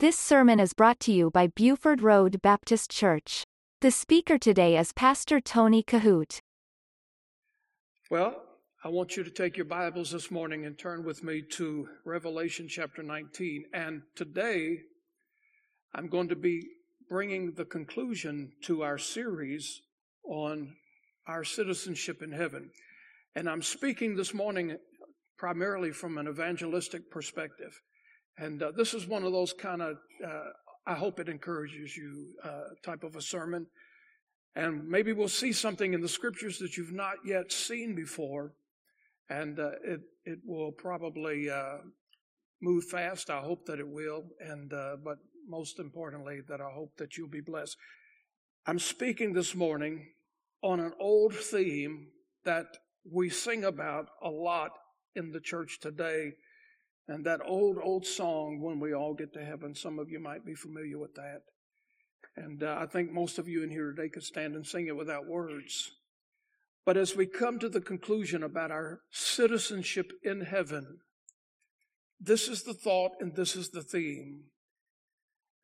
This sermon is brought to you by Buford Road Baptist Church. The speaker today is Pastor Tony Kohout. Well, I want you to take your Bibles this morning and turn with me to Revelation chapter 19. And today, I'm going to be bringing the conclusion to our series on our citizenship in heaven. And I'm speaking this morning primarily from an evangelistic perspective. And uh, this is one of those kind of, uh, I hope it encourages you uh, type of a sermon. And maybe we'll see something in the scriptures that you've not yet seen before. And uh, it, it will probably uh, move fast. I hope that it will. And, uh, but most importantly, that I hope that you'll be blessed. I'm speaking this morning on an old theme that we sing about a lot in the church today and that old, old song, When We All Get to Heaven, some of you might be familiar with that. And uh, I think most of you in here today could stand and sing it without words. But as we come to the conclusion about our citizenship in heaven, this is the thought and this is the theme.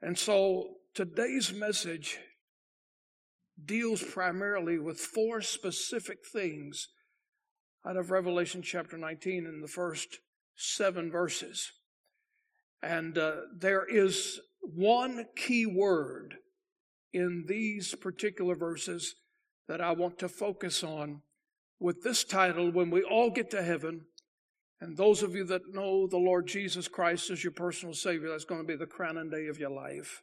And so today's message deals primarily with four specific things out of Revelation chapter 19 in the first seven verses. And uh, there is one key word in these particular verses that I want to focus on with this title, When We All Get to Heaven. And those of you that know the Lord Jesus Christ as your personal Savior, that's going to be the crowning day of your life.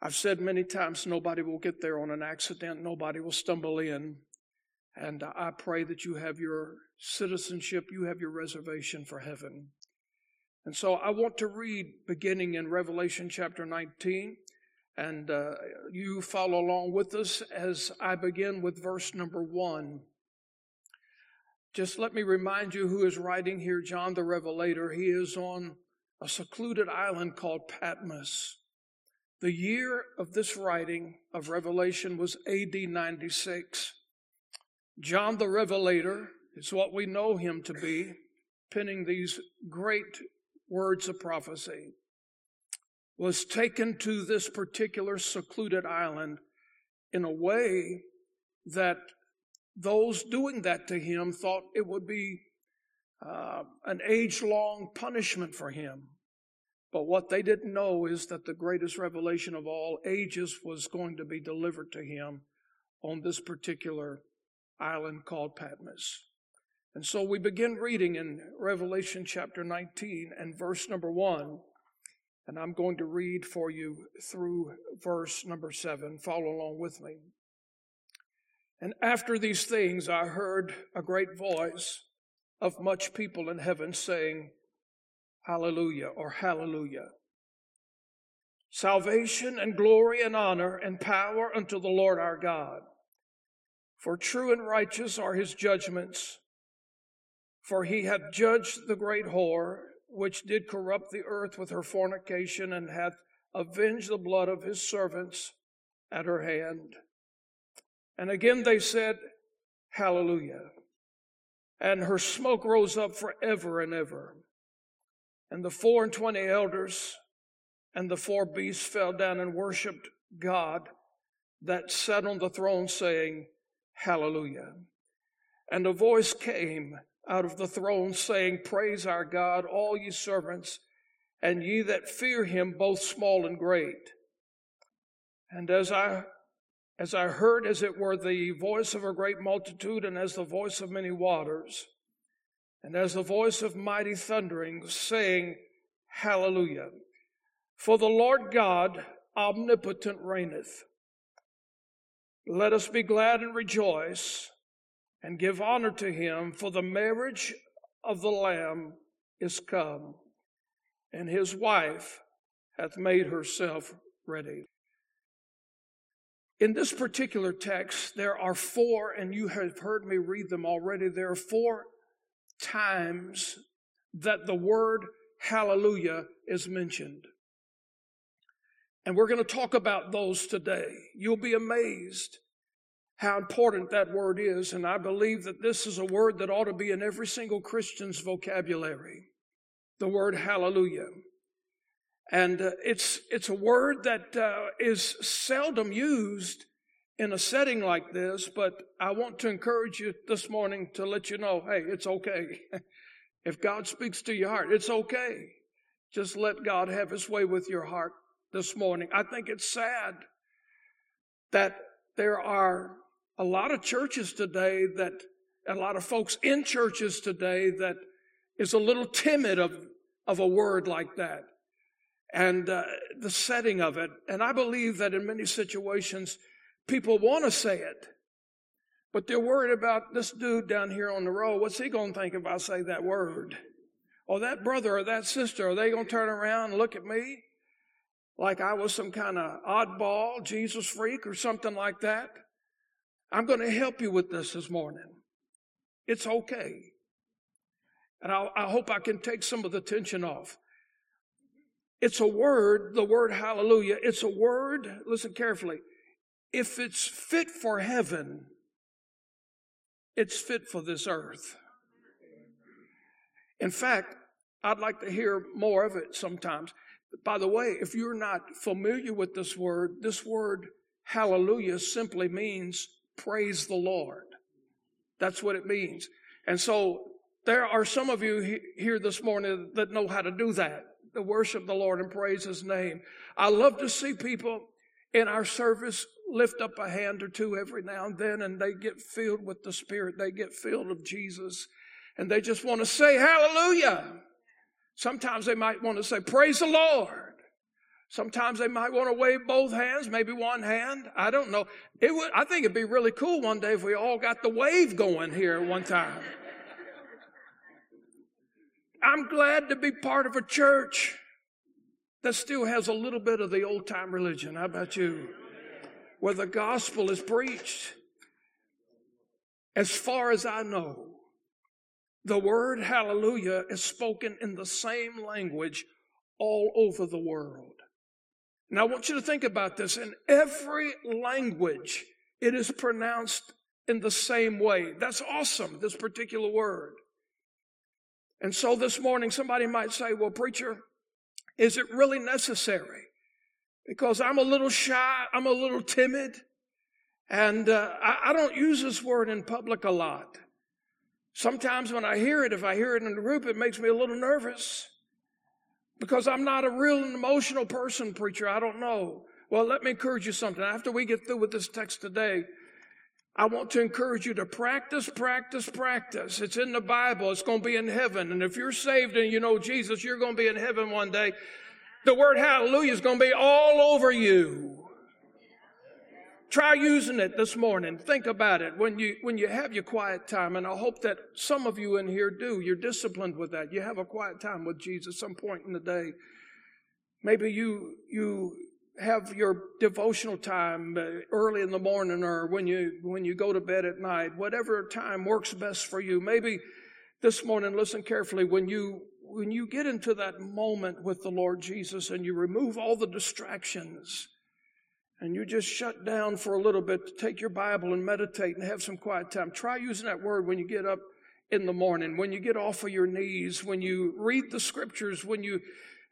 I've said many times nobody will get there on an accident, nobody will stumble in. And I pray that you have your citizenship, you have your reservation for heaven. And so I want to read beginning in Revelation chapter 19, and uh, you follow along with us as I begin with verse number one. Just let me remind you who is writing here John the Revelator. He is on a secluded island called Patmos. The year of this writing of Revelation was AD 96. John the Revelator is what we know him to be, penning these great words of prophecy, was taken to this particular secluded island in a way that those doing that to him thought it would be uh, an age long punishment for him. But what they didn't know is that the greatest revelation of all ages was going to be delivered to him on this particular island called Patmos. And so we begin reading in Revelation chapter 19 and verse number 1. And I'm going to read for you through verse number 7. Follow along with me. And after these things, I heard a great voice of much people in heaven saying, Hallelujah or Hallelujah. Salvation and glory and honor and power unto the Lord our God. For true and righteous are his judgments. For he hath judged the great whore, which did corrupt the earth with her fornication, and hath avenged the blood of his servants at her hand. And again they said, Hallelujah. And her smoke rose up forever and ever. And the four and twenty elders and the four beasts fell down and worshiped God that sat on the throne, saying, Hallelujah. And a voice came out of the throne saying, Praise our God, all ye servants, and ye that fear him, both small and great. And as I as I heard, as it were, the voice of a great multitude, and as the voice of many waters, and as the voice of mighty thundering, saying, Hallelujah. For the Lord God omnipotent reigneth. Let us be glad and rejoice and give honor to him, for the marriage of the Lamb is come, and his wife hath made herself ready. In this particular text, there are four, and you have heard me read them already. There are four times that the word hallelujah is mentioned. And we're going to talk about those today. You'll be amazed how important that word is. And I believe that this is a word that ought to be in every single Christian's vocabulary the word hallelujah. And uh, it's, it's a word that uh, is seldom used in a setting like this, but I want to encourage you this morning to let you know hey, it's okay. if God speaks to your heart, it's okay. Just let God have his way with your heart this morning. I think it's sad that there are a lot of churches today that, a lot of folks in churches today that is a little timid of, of a word like that and uh, the setting of it. And I believe that in many situations, people want to say it, but they're worried about this dude down here on the road. What's he going to think if I say that word? Or that brother or that sister, are they going to turn around and look at me like I was some kind of oddball, Jesus freak or something like that? I'm going to help you with this this morning. It's okay. And I, I hope I can take some of the tension off. It's a word, the word hallelujah. It's a word, listen carefully. If it's fit for heaven, it's fit for this earth. In fact, I'd like to hear more of it sometimes. By the way, if you're not familiar with this word, this word hallelujah simply means praise the Lord. That's what it means. And so there are some of you here this morning that know how to do that, to worship the Lord and praise His name. I love to see people in our service lift up a hand or two every now and then and they get filled with the Spirit. They get filled of Jesus and they just want to say hallelujah. Sometimes they might want to say praise the Lord. Sometimes they might want to wave both hands, maybe one hand. I don't know. It would, I think it'd be really cool one day if we all got the wave going here at one time. I'm glad to be part of a church that still has a little bit of the old time religion. How about you? Where the gospel is preached. As far as I know, the word hallelujah is spoken in the same language all over the world. Now, I want you to think about this. In every language, it is pronounced in the same way. That's awesome, this particular word. And so this morning, somebody might say, Well, preacher, is it really necessary? Because I'm a little shy, I'm a little timid, and uh, I, I don't use this word in public a lot. Sometimes when I hear it, if I hear it in a group, it makes me a little nervous because I'm not a real emotional person, preacher. I don't know. Well, let me encourage you something. After we get through with this text today, I want to encourage you to practice, practice, practice. It's in the Bible. It's going to be in heaven. And if you're saved and you know Jesus, you're going to be in heaven one day. The word hallelujah is going to be all over you. Try using it this morning. Think about it when you when you have your quiet time, and I hope that some of you in here do. You're disciplined with that. You have a quiet time with Jesus some point in the day. Maybe you you have your devotional time uh, early in the morning or when you when you go to bed at night. Whatever time works best for you. Maybe this morning, listen carefully. When you when you get into that moment with the Lord Jesus and you remove all the distractions and you just shut down for a little bit to take your Bible and meditate and have some quiet time. Try using that word when you get up in the morning, when you get off of your knees, when you read the scriptures, when you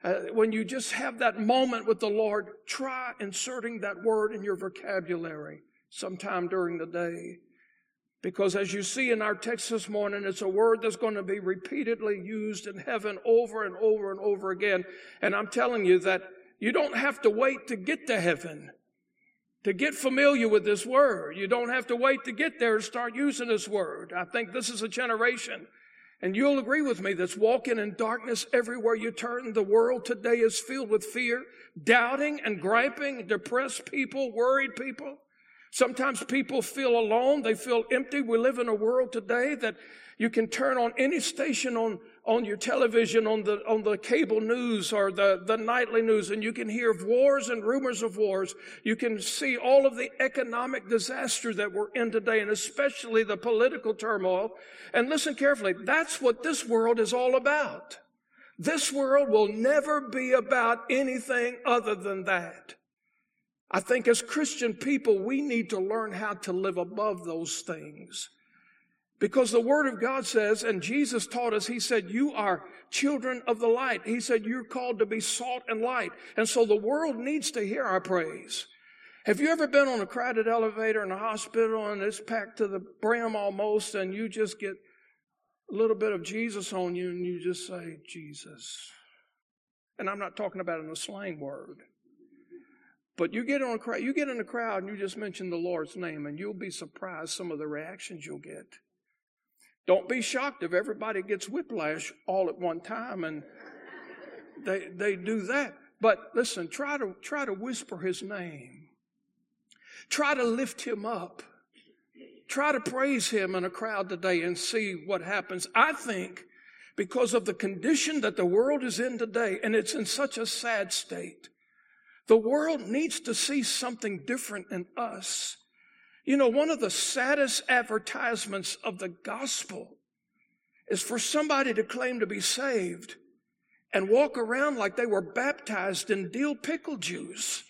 uh, when you just have that moment with the Lord, try inserting that word in your vocabulary sometime during the day. Because as you see in our text this morning, it's a word that's going to be repeatedly used in heaven over and over and over again. And I'm telling you that you don't have to wait to get to heaven to get familiar with this word. You don't have to wait to get there to start using this word. I think this is a generation, and you'll agree with me, that's walking in darkness everywhere you turn. The world today is filled with fear, doubting and griping, depressed people, worried people. Sometimes people feel alone. They feel empty. We live in a world today that you can turn on any station on on your television, on the, on the cable news or the, the nightly news, and you can hear of wars and rumors of wars. You can see all of the economic disaster that we're in today, and especially the political turmoil. And listen carefully, that's what this world is all about. This world will never be about anything other than that. I think as Christian people, we need to learn how to live above those things. Because the Word of God says, and Jesus taught us, He said, You are children of the light. He said, You're called to be salt and light. And so the world needs to hear our praise. Have you ever been on a crowded elevator in a hospital and it's packed to the brim almost, and you just get a little bit of Jesus on you and you just say, Jesus? And I'm not talking about in a slang word. But you get on a crowd, you get in a crowd and you just mention the Lord's name, and you'll be surprised some of the reactions you'll get. Don't be shocked if everybody gets whiplash all at one time and they, they do that. But listen, try to, try to whisper his name. Try to lift him up. Try to praise him in a crowd today and see what happens. I think because of the condition that the world is in today, and it's in such a sad state, the world needs to see something different in us you know, one of the saddest advertisements of the gospel is for somebody to claim to be saved and walk around like they were baptized in dill pickle juice.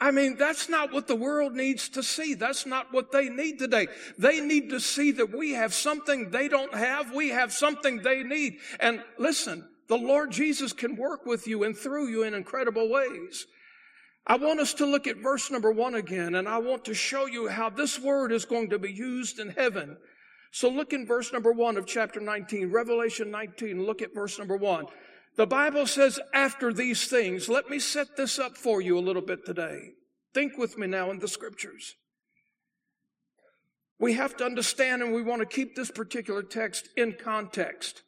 I mean, that's not what the world needs to see. That's not what they need today. They need to see that we have something they don't have. We have something they need. And listen, the Lord Jesus can work with you and through you in incredible ways. I want us to look at verse number one again, and I want to show you how this word is going to be used in heaven. So look in verse number one of chapter 19, Revelation 19. Look at verse number one. The Bible says, after these things, let me set this up for you a little bit today. Think with me now in the scriptures. We have to understand, and we want to keep this particular text in context.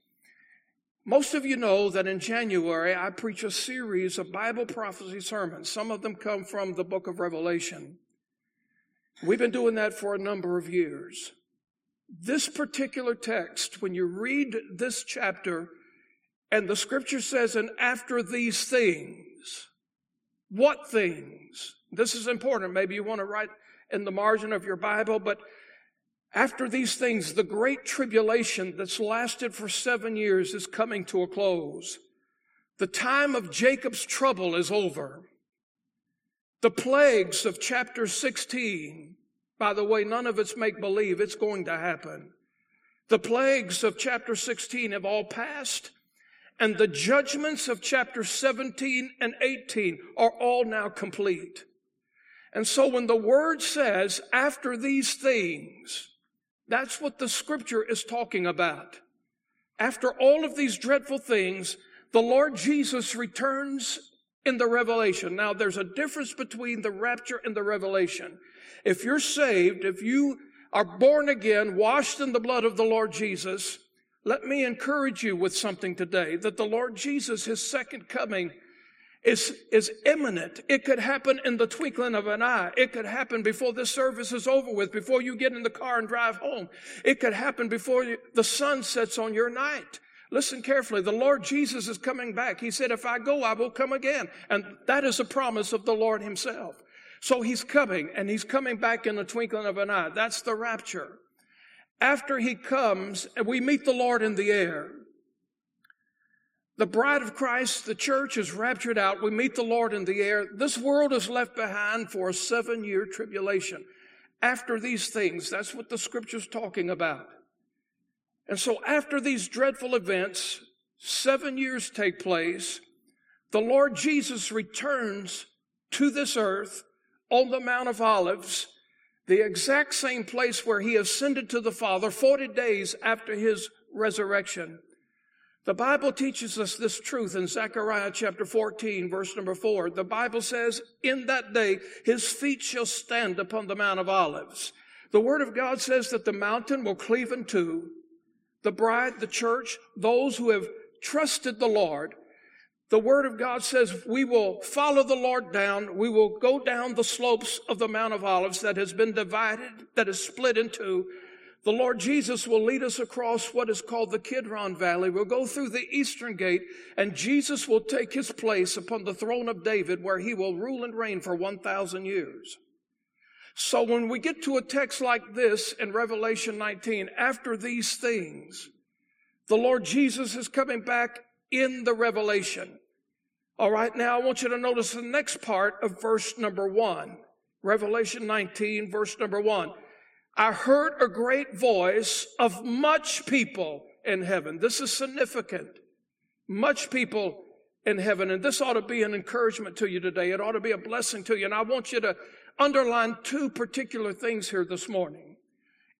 Most of you know that in January I preach a series of Bible prophecy sermons. Some of them come from the book of Revelation. We've been doing that for a number of years. This particular text, when you read this chapter, and the scripture says, and after these things, what things? This is important. Maybe you want to write in the margin of your Bible, but after these things, the great tribulation that's lasted for seven years is coming to a close. The time of Jacob's trouble is over. The plagues of chapter 16, by the way, none of it's make believe, it's going to happen. The plagues of chapter 16 have all passed, and the judgments of chapter 17 and 18 are all now complete. And so when the word says, after these things, that's what the scripture is talking about. After all of these dreadful things, the Lord Jesus returns in the revelation. Now, there's a difference between the rapture and the revelation. If you're saved, if you are born again, washed in the blood of the Lord Jesus, let me encourage you with something today that the Lord Jesus, his second coming, is, is imminent. It could happen in the twinkling of an eye. It could happen before this service is over with, before you get in the car and drive home. It could happen before you, the sun sets on your night. Listen carefully. The Lord Jesus is coming back. He said, if I go, I will come again. And that is a promise of the Lord himself. So he's coming and he's coming back in the twinkling of an eye. That's the rapture. After he comes, we meet the Lord in the air. The bride of Christ, the church, is raptured out. We meet the Lord in the air. This world is left behind for a seven year tribulation. After these things, that's what the scripture's talking about. And so after these dreadful events, seven years take place, the Lord Jesus returns to this earth on the Mount of Olives, the exact same place where he ascended to the Father 40 days after his resurrection. The Bible teaches us this truth in Zechariah chapter 14, verse number 4. The Bible says, In that day his feet shall stand upon the Mount of Olives. The Word of God says that the mountain will cleave in two. The bride, the church, those who have trusted the Lord. The Word of God says we will follow the Lord down. We will go down the slopes of the Mount of Olives that has been divided, that is split in two the Lord Jesus will lead us across what is called the Kidron Valley. We'll go through the eastern gate and Jesus will take his place upon the throne of David where he will rule and reign for 1,000 years. So when we get to a text like this in Revelation 19, after these things, the Lord Jesus is coming back in the revelation. All right, now I want you to notice the next part of verse number one. Revelation 19, verse number one. I heard a great voice of much people in heaven. This is significant. Much people in heaven. And this ought to be an encouragement to you today. It ought to be a blessing to you. And I want you to underline two particular things here this morning.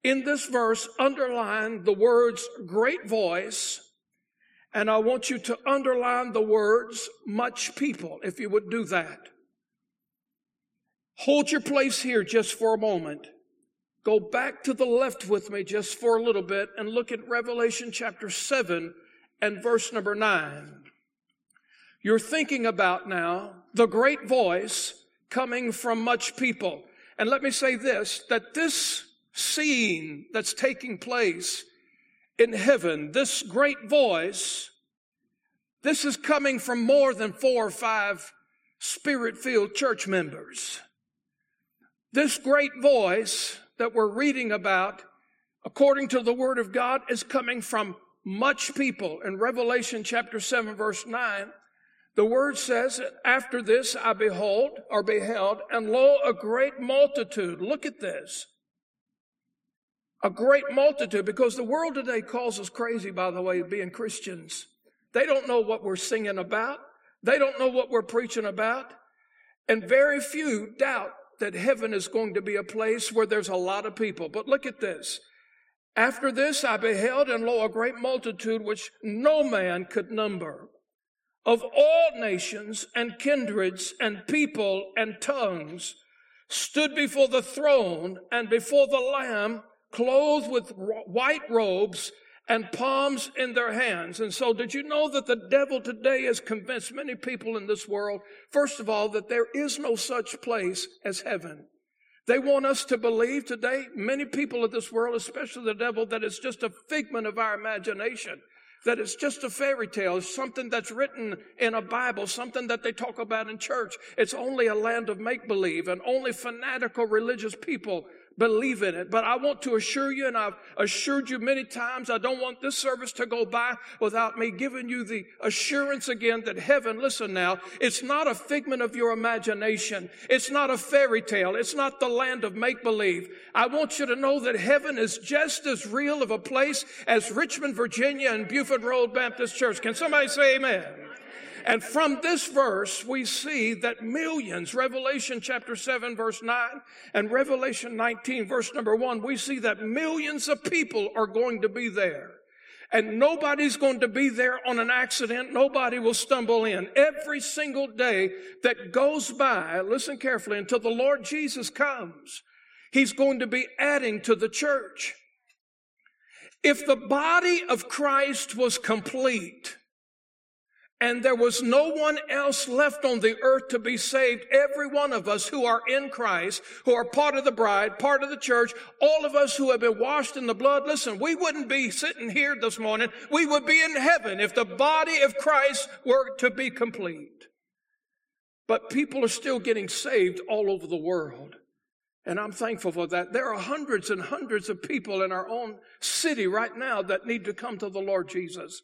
In this verse, underline the words great voice. And I want you to underline the words much people, if you would do that. Hold your place here just for a moment. Go back to the left with me just for a little bit and look at Revelation chapter 7 and verse number 9. You're thinking about now the great voice coming from much people. And let me say this, that this scene that's taking place in heaven, this great voice, this is coming from more than four or five spirit filled church members. This great voice that we're reading about, according to the Word of God, is coming from much people. In Revelation chapter 7, verse 9, the Word says, After this I behold, or beheld, and lo, a great multitude. Look at this. A great multitude, because the world today calls us crazy, by the way, being Christians. They don't know what we're singing about. They don't know what we're preaching about. And very few doubt that heaven is going to be a place where there's a lot of people. But look at this. After this I beheld and lo, a great multitude which no man could number of all nations and kindreds and people and tongues stood before the throne and before the Lamb clothed with white robes and palms in their hands. And so, did you know that the devil today has convinced many people in this world, first of all, that there is no such place as heaven? They want us to believe today, many people of this world, especially the devil, that it's just a figment of our imagination, that it's just a fairy tale, something that's written in a Bible, something that they talk about in church. It's only a land of make believe, and only fanatical religious people believe in it. But I want to assure you, and I've assured you many times, I don't want this service to go by without me giving you the assurance again that heaven, listen now, it's not a figment of your imagination. It's not a fairy tale. It's not the land of make believe. I want you to know that heaven is just as real of a place as Richmond, Virginia and Buford Road Baptist Church. Can somebody say amen? And from this verse, we see that millions, Revelation chapter 7, verse 9, and Revelation 19, verse number 1, we see that millions of people are going to be there. And nobody's going to be there on an accident. Nobody will stumble in. Every single day that goes by, listen carefully, until the Lord Jesus comes, He's going to be adding to the church. If the body of Christ was complete, and there was no one else left on the earth to be saved. Every one of us who are in Christ, who are part of the bride, part of the church, all of us who have been washed in the blood, listen, we wouldn't be sitting here this morning. We would be in heaven if the body of Christ were to be complete. But people are still getting saved all over the world. And I'm thankful for that. There are hundreds and hundreds of people in our own city right now that need to come to the Lord Jesus.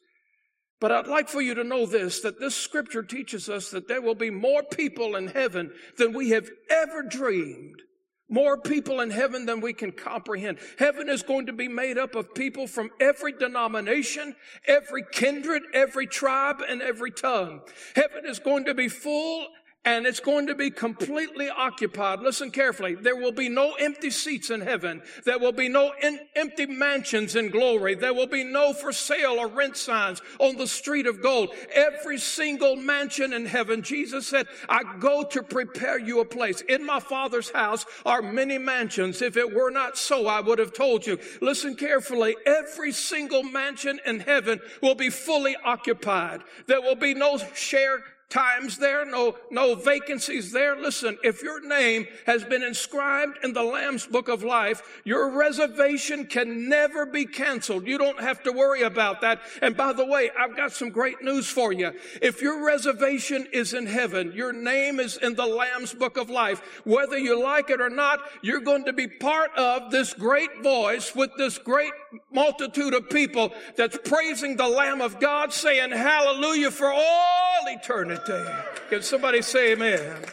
But I'd like for you to know this that this scripture teaches us that there will be more people in heaven than we have ever dreamed. More people in heaven than we can comprehend. Heaven is going to be made up of people from every denomination, every kindred, every tribe, and every tongue. Heaven is going to be full and it's going to be completely occupied. Listen carefully. There will be no empty seats in heaven. There will be no in, empty mansions in glory. There will be no for sale or rent signs on the street of gold. Every single mansion in heaven, Jesus said, I go to prepare you a place. In my Father's house are many mansions. If it were not so, I would have told you. Listen carefully. Every single mansion in heaven will be fully occupied. There will be no share times there, no, no vacancies there. Listen, if your name has been inscribed in the Lamb's book of life, your reservation can never be canceled. You don't have to worry about that. And by the way, I've got some great news for you. If your reservation is in heaven, your name is in the Lamb's book of life, whether you like it or not, you're going to be part of this great voice with this great multitude of people that's praising the Lamb of God, saying hallelujah for all eternity. Can somebody say amen?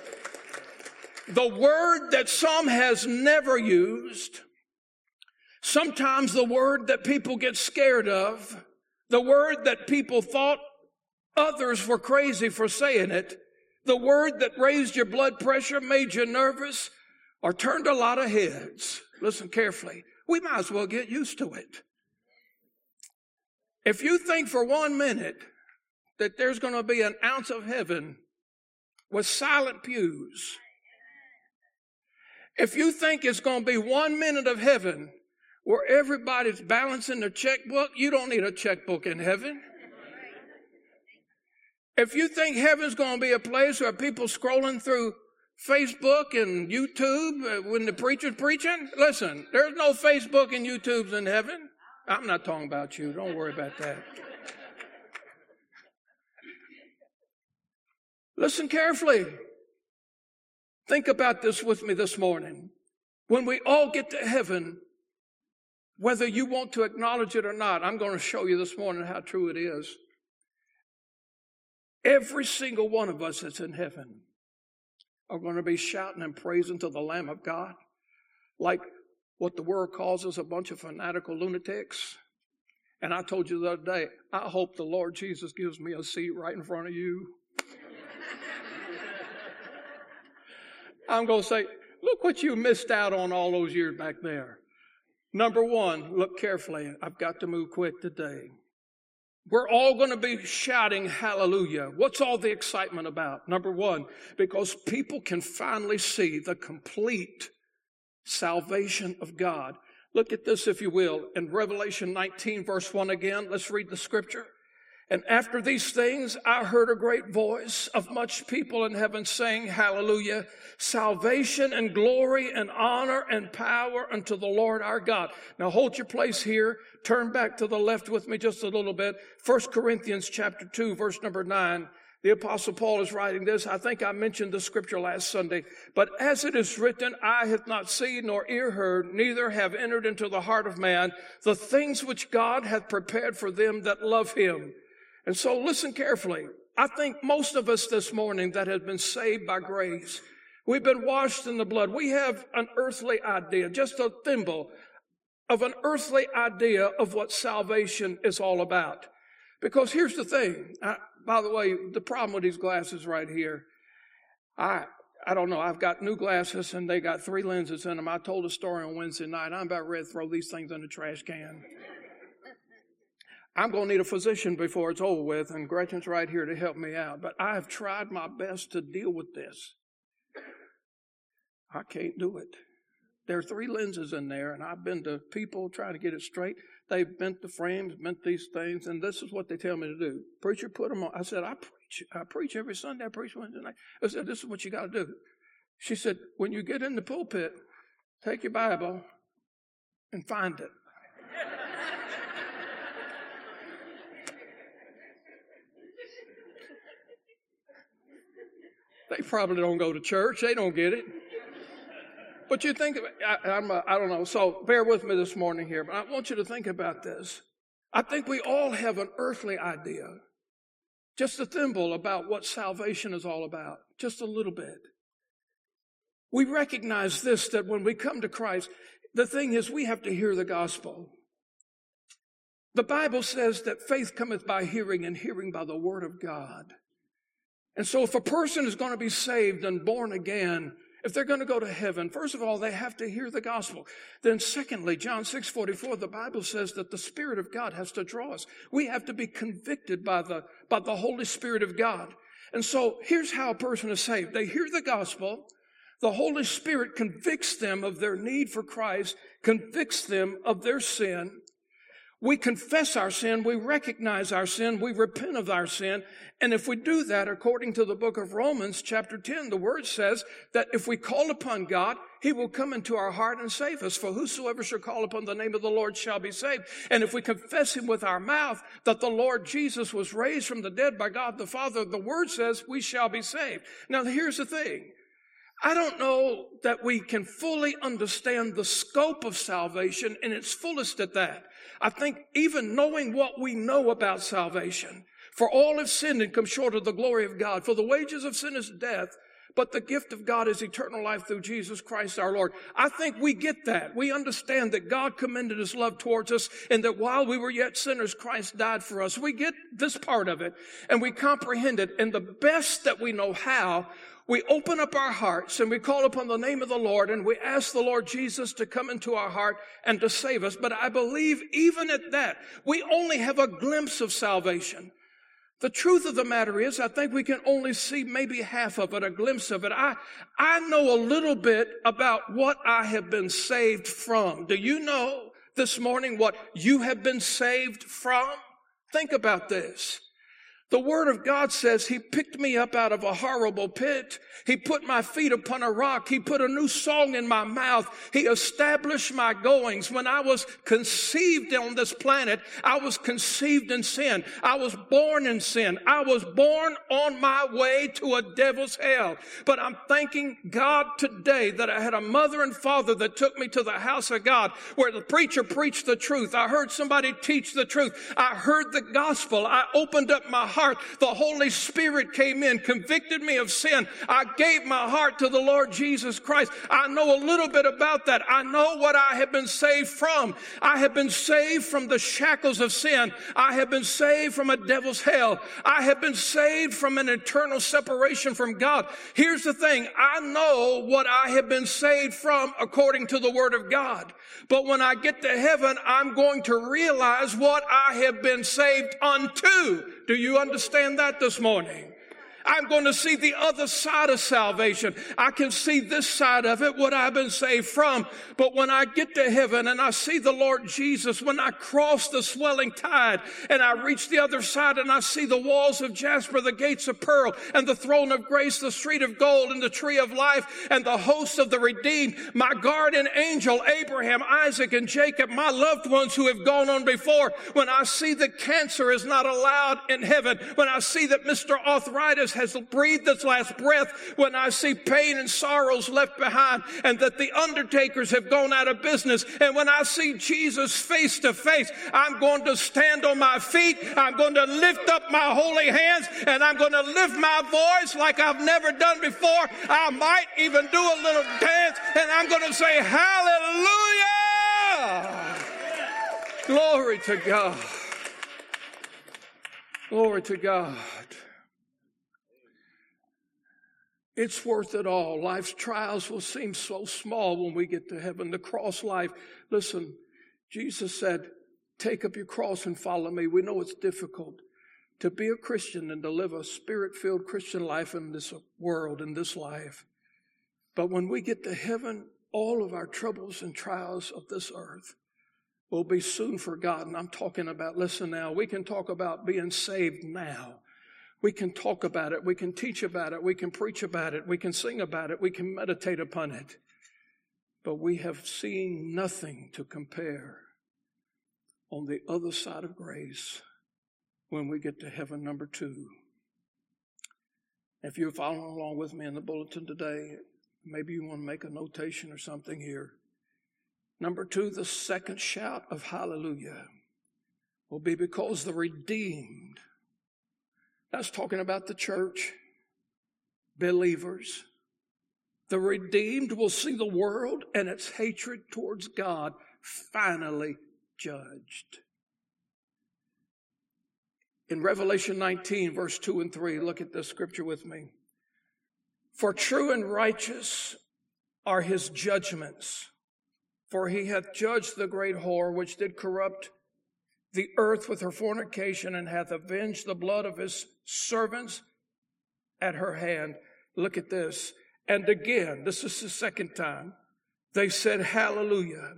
The word that some has never used Sometimes the word that people get scared of, the word that people thought others were crazy for saying it, the word that raised your blood pressure, made you nervous, or turned a lot of heads. Listen carefully. We might as well get used to it. If you think for one minute that there's going to be an ounce of heaven with silent pews, if you think it's going to be one minute of heaven where everybody's balancing their checkbook, you don't need a checkbook in heaven. If you think heaven's going to be a place where people scrolling through Facebook and YouTube uh, when the preacher's preaching, listen, there's no Facebook and YouTubes in heaven. I'm not talking about you. Don't worry about that. Listen carefully. Think about this with me this morning. When we all get to heaven, whether you want to acknowledge it or not, I'm going to show you this morning how true it is. Every single one of us that's in heaven are going to be shouting and praising to the Lamb of God like what the world calls us a bunch of fanatical lunatics. And I told you the other day, I hope the Lord Jesus gives me a seat right in front of you. I'm going to say, look what you missed out on all those years back there. Number one, look carefully. I've got to move quick today. We're all going to be shouting hallelujah. What's all the excitement about? Number one, because people can finally see the complete salvation of God. Look at this, if you will, in Revelation 19, verse 1 again. Let's read the scripture. And after these things, I heard a great voice of much people in heaven saying, Hallelujah, salvation and glory and honor and power unto the Lord our God. Now hold your place here. Turn back to the left with me just a little bit. First Corinthians chapter 2, verse number 9. The apostle Paul is writing this. I think I mentioned the scripture last Sunday. But as it is written, eye hath not seen nor ear heard, neither have entered into the heart of man the things which God hath prepared for them that love him. And so listen carefully. I think most of us this morning that have been saved by grace, we've been washed in the blood. We have an earthly idea, just a thimble of an earthly idea of what salvation is all about. Because here's the thing. I, by the way, the problem with these glasses right here, I I don't know. I've got new glasses and they got three lenses in them. I told a story on Wednesday night. I'm about ready to throw these things in the trash can. I'm going to need a physician before it's over with, and Gretchen's right here to help me out. But I have tried my best to deal with this. I can't do it. There are three lenses in there, and I've been to people trying to get it straight. They've bent the frames, bent these things, and this is what they tell me to do. Preacher, put them on. I said, I preach. I preach every Sunday. I preach Wednesday night. I said, this is what you got to do. She said, when you get in the pulpit, take your Bible and find it. They probably don't go to church. They don't get it. But you think, I, I'm a, I don't know, so bear with me this morning here, but I want you to think about this. I think we all have an earthly idea, just a thimble about what salvation is all about, just a little bit. We recognize this that when we come to Christ, the thing is we have to hear the gospel. The Bible says that faith cometh by hearing and hearing by the word of God. And so if a person is going to be saved and born again, if they're going to go to heaven, first of all, they have to hear the gospel. Then secondly, John 6 44, the Bible says that the Spirit of God has to draw us. We have to be convicted by the, by the Holy Spirit of God. And so here's how a person is saved. They hear the gospel. The Holy Spirit convicts them of their need for Christ, convicts them of their sin, we confess our sin, we recognize our sin, we repent of our sin. And if we do that, according to the book of Romans, chapter 10, the word says that if we call upon God, he will come into our heart and save us. For whosoever shall call upon the name of the Lord shall be saved. And if we confess him with our mouth that the Lord Jesus was raised from the dead by God the Father, the word says we shall be saved. Now, here's the thing. I don't know that we can fully understand the scope of salvation in its fullest at that. I think even knowing what we know about salvation, for all have sinned and come short of the glory of God, for the wages of sin is death, But the gift of God is eternal life through Jesus Christ our Lord. I think we get that. We understand that God commended his love towards us and that while we were yet sinners, Christ died for us. We get this part of it and we comprehend it. And the best that we know how, we open up our hearts and we call upon the name of the Lord and we ask the Lord Jesus to come into our heart and to save us. But I believe even at that, we only have a glimpse of salvation. The truth of the matter is, I think we can only see maybe half of it, a glimpse of it. I, I know a little bit about what I have been saved from. Do you know this morning what you have been saved from? Think about this. The word of God says he picked me up out of a horrible pit. He put my feet upon a rock. He put a new song in my mouth. He established my goings. When I was conceived on this planet, I was conceived in sin. I was born in sin. I was born on my way to a devil's hell. But I'm thanking God today that I had a mother and father that took me to the house of God where the preacher preached the truth. I heard somebody teach the truth. I heard the gospel. I opened up my heart. The Holy Spirit came in, convicted me of sin. I gave my heart to the Lord Jesus Christ. I know a little bit about that. I know what I have been saved from. I have been saved from the shackles of sin. I have been saved from a devil's hell. I have been saved from an eternal separation from God. Here's the thing. I know what I have been saved from according to the word of God. But when I get to heaven, I'm going to realize what I have been saved unto. Do you understand that this morning? I'm going to see the other side of salvation. I can see this side of it, what I've been saved from. But when I get to heaven and I see the Lord Jesus, when I cross the swelling tide and I reach the other side and I see the walls of jasper, the gates of pearl, and the throne of grace, the street of gold, and the tree of life, and the hosts of the redeemed, my guardian angel, Abraham, Isaac, and Jacob, my loved ones who have gone on before, when I see that cancer is not allowed in heaven, when I see that Mr. Arthritis has breathed its last breath, when I see pain and sorrows left behind, and that the undertakers have gone out of business, and when I see Jesus face to face, I'm going to stand on my feet, I'm going to lift up my holy hands, and I'm going to lift my voice like I've never done before. I might even do a little dance, and I'm going to say, Hallelujah! Glory to God. Glory to God. It's worth it all. Life's trials will seem so small when we get to heaven. The cross life, listen, Jesus said, Take up your cross and follow me. We know it's difficult to be a Christian and to live a spirit filled Christian life in this world, in this life. But when we get to heaven, all of our troubles and trials of this earth will be soon forgotten. I'm talking about, listen now, we can talk about being saved now. We can talk about it. We can teach about it. We can preach about it. We can sing about it. We can meditate upon it. But we have seen nothing to compare on the other side of grace when we get to heaven number two. If you're following along with me in the bulletin today, maybe you want to make a notation or something here. Number two, the second shout of hallelujah will be because the redeemed that's talking about the church, believers. The redeemed will see the world and its hatred towards God finally judged. In Revelation 19, verse 2 and 3, look at this scripture with me. For true and righteous are his judgments, for he hath judged the great whore which did corrupt the earth with her fornication and hath avenged the blood of his servants at her hand. Look at this. And again, this is the second time, they said, Hallelujah.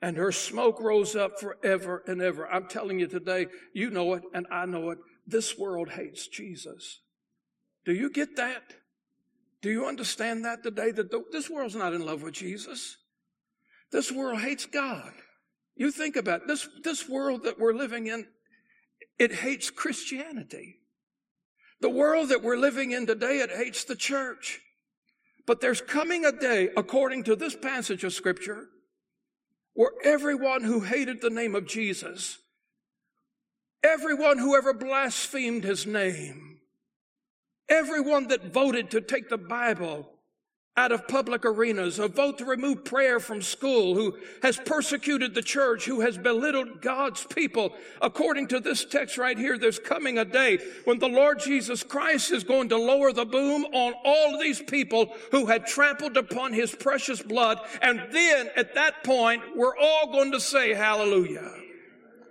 And her smoke rose up forever and ever. I'm telling you today, you know it and I know it. This world hates Jesus. Do you get that? Do you understand that today? That this world's not in love with Jesus. This world hates God. You think about it. this, this world that we're living in, it hates Christianity. The world that we're living in today, it hates the church. But there's coming a day, according to this passage of scripture, where everyone who hated the name of Jesus, everyone who ever blasphemed his name, Everyone that voted to take the Bible out of public arenas, a vote to remove prayer from school, who has persecuted the church, who has belittled God's people. According to this text right here, there's coming a day when the Lord Jesus Christ is going to lower the boom on all these people who had trampled upon his precious blood. And then at that point, we're all going to say hallelujah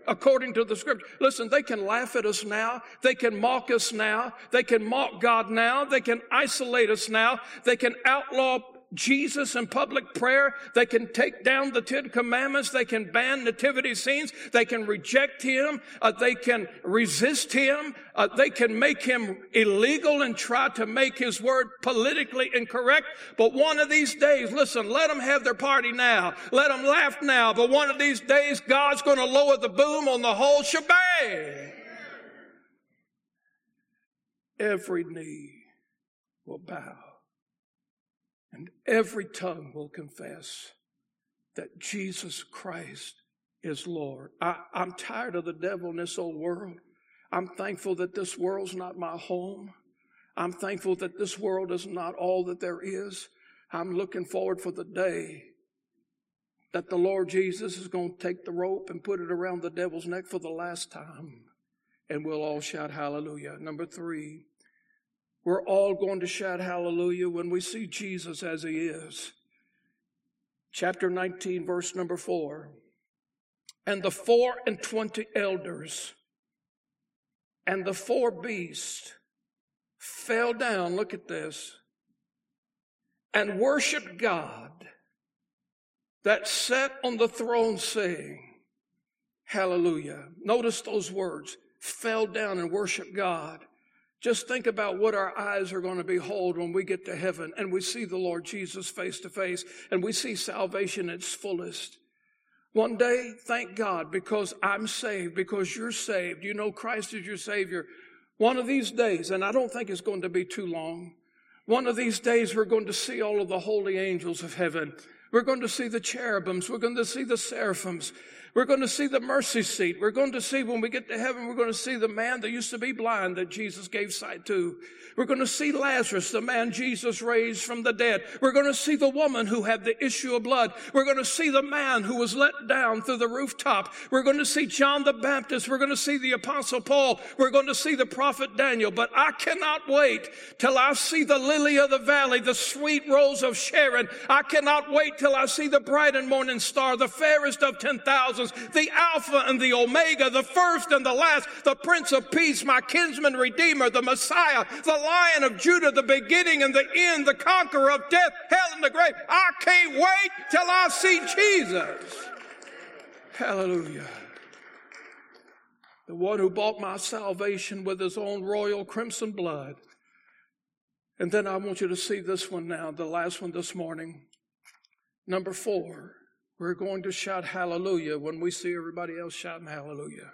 according to the scripture. Listen, they can laugh at us now. They can mock us now. They can mock God now. They can isolate us now. They can outlaw Jesus in public prayer. They can take down the Ten Commandments. They can ban nativity scenes. They can reject Him. Uh, they can resist Him. Uh, they can make Him illegal and try to make His word politically incorrect. But one of these days, listen, let them have their party now. Let them laugh now. But one of these days, God's going to lower the boom on the whole shebang. Every knee will bow and every tongue will confess that Jesus Christ is Lord. I, am tired of the devil in this old world. I'm thankful that this world's not my home. I'm thankful that this world is not all that there is. I'm looking forward for the day that the Lord Jesus is going to take the rope and put it around the devil's neck for the last time. And we'll all shout hallelujah. Number three, we're all going to shout hallelujah when we see Jesus as he is. Chapter 19, verse number 4. And the four and twenty elders and the four beasts fell down, look at this, and worshiped God that sat on the throne, saying, Hallelujah. Notice those words fell down and worshiped God. Just think about what our eyes are going to behold when we get to heaven and we see the Lord Jesus face to face and we see salvation at its fullest. One day, thank God, because I'm saved, because you're saved. You know Christ is your Savior. One of these days, and I don't think it's going to be too long, one of these days we're going to see all of the holy angels of heaven. We're going to see the cherubims. We're going to see the seraphims. We're going to see the mercy seat. We're going to see when we get to heaven, we're going to see the man that used to be blind that Jesus gave sight to. We're going to see Lazarus, the man Jesus raised from the dead. We're going to see the woman who had the issue of blood. We're going to see the man who was let down through the rooftop. We're going to see John the Baptist. We're going to see the apostle Paul. We're going to see the prophet Daniel. But I cannot wait till I see the lily of the valley, the sweet rose of Sharon. I cannot wait till I see the bright and morning star, the fairest of 10,000 the Alpha and the Omega, the first and the last, the Prince of Peace, my kinsman redeemer, the Messiah, the Lion of Judah, the beginning and the end, the conqueror of death, hell, and the grave. I can't wait till I see Jesus. Hallelujah. The one who bought my salvation with his own royal crimson blood. And then I want you to see this one now, the last one this morning. Number four we're going to shout hallelujah when we see everybody else shouting hallelujah.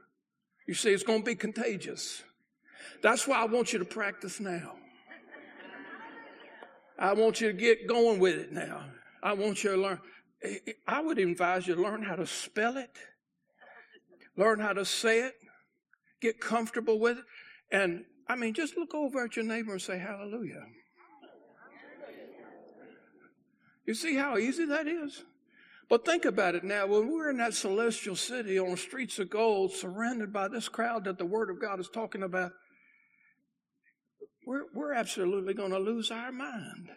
You see, it's going to be contagious. That's why I want you to practice now. I want you to get going with it now. I want you to learn. I would advise you to learn how to spell it, learn how to say it, get comfortable with it. And I mean, just look over at your neighbor and say, Hallelujah. You see how easy that is? But think about it now. When we're in that celestial city on streets of gold, surrounded by this crowd that the Word of God is talking about, we're, we're absolutely going to lose our mind.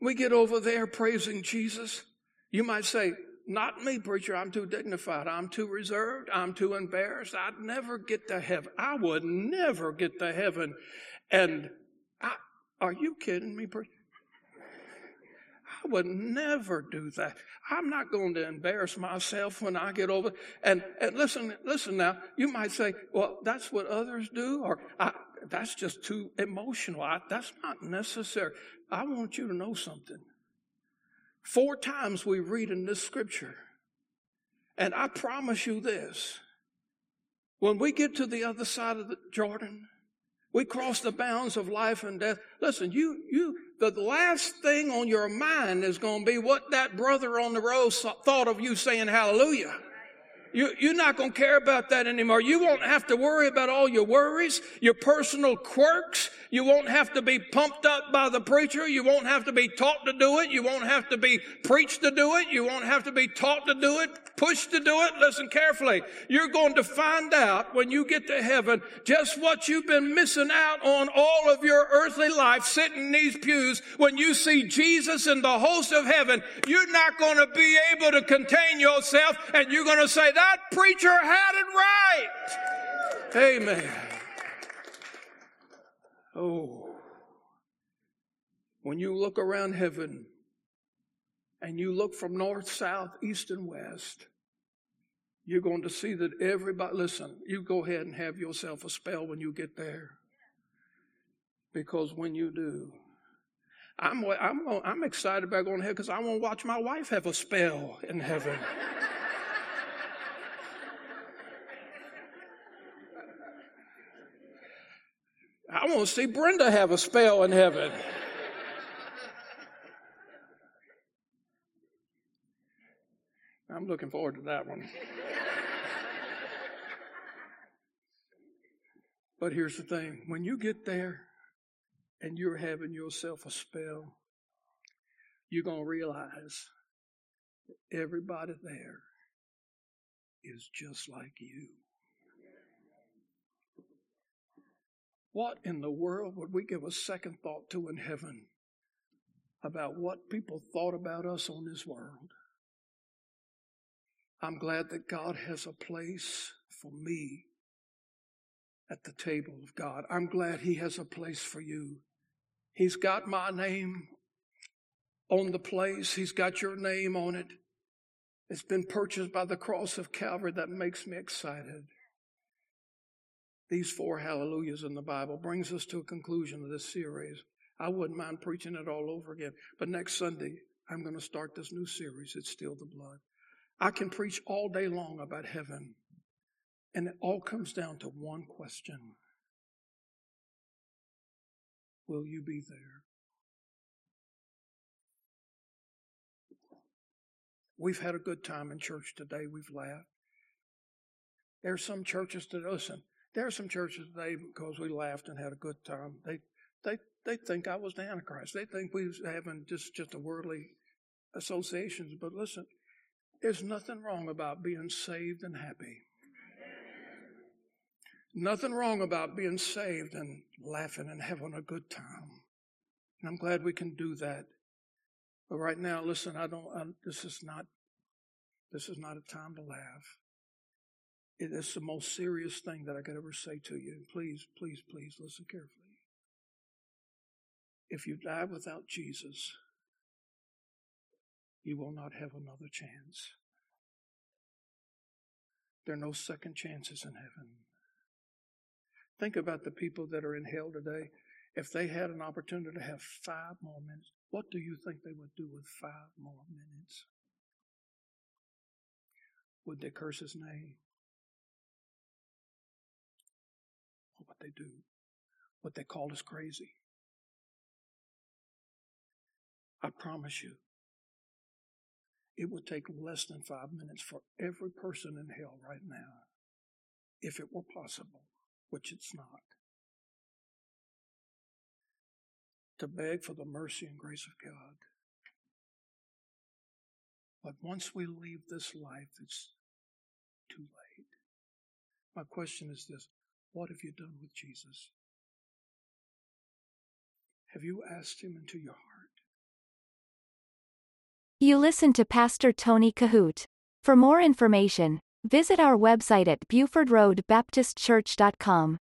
We get over there praising Jesus. You might say, not me, preacher. I'm too dignified. I'm too reserved. I'm too embarrassed. I'd never get to heaven. I would never get to heaven. And I, are you kidding me, preacher? Would never do that. I'm not going to embarrass myself when I get over. And, and listen, listen now. You might say, well, that's what others do, or that's just too emotional. I, that's not necessary. I want you to know something. Four times we read in this scripture, and I promise you this when we get to the other side of the Jordan, we cross the bounds of life and death. Listen, you, you, the last thing on your mind is going to be what that brother on the road thought of you saying hallelujah. You, you're not going to care about that anymore. You won't have to worry about all your worries, your personal quirks. You won't have to be pumped up by the preacher. You won't have to be taught to do it. You won't have to be preached to do it. You won't have to be taught to do it, pushed to do it. Listen carefully. You're going to find out when you get to heaven just what you've been missing out on all of your earthly life sitting in these pews. When you see Jesus in the host of heaven, you're not going to be able to contain yourself and you're going to say, that preacher had it right. Amen. Oh, when you look around heaven and you look from north, south, east, and west, you're going to see that everybody, listen, you go ahead and have yourself a spell when you get there. Because when you do, I'm, I'm, I'm excited about going to heaven because I want to watch my wife have a spell in heaven. I want to see Brenda have a spell in heaven. I'm looking forward to that one. but here's the thing when you get there and you're having yourself a spell, you're going to realize that everybody there is just like you. What in the world would we give a second thought to in heaven about what people thought about us on this world? I'm glad that God has a place for me at the table of God. I'm glad He has a place for you. He's got my name on the place, He's got your name on it. It's been purchased by the cross of Calvary. That makes me excited these four hallelujahs in the Bible brings us to a conclusion of this series. I wouldn't mind preaching it all over again. But next Sunday, I'm going to start this new series. It's still the blood. I can preach all day long about heaven. And it all comes down to one question Will you be there? We've had a good time in church today. We've laughed. There are some churches that listen. There are some churches today because we laughed and had a good time. They they they think I was the Antichrist. They think we was having just just a worldly associations. But listen, there's nothing wrong about being saved and happy. Nothing wrong about being saved and laughing and having a good time. And I'm glad we can do that. But right now, listen, I don't. I, this is not. This is not a time to laugh. It is the most serious thing that I could ever say to you. Please, please, please listen carefully. If you die without Jesus, you will not have another chance. There are no second chances in heaven. Think about the people that are in hell today. If they had an opportunity to have five more minutes, what do you think they would do with five more minutes? Would they curse his name? They do, what they call us crazy. I promise you, it would take less than five minutes for every person in hell right now, if it were possible, which it's not, to beg for the mercy and grace of God. But once we leave this life, it's too late. My question is this what have you done with Jesus? Have you asked him into your heart? You listen to Pastor Tony Kohout. For more information, visit our website at BufordRoadBaptistChurch.com.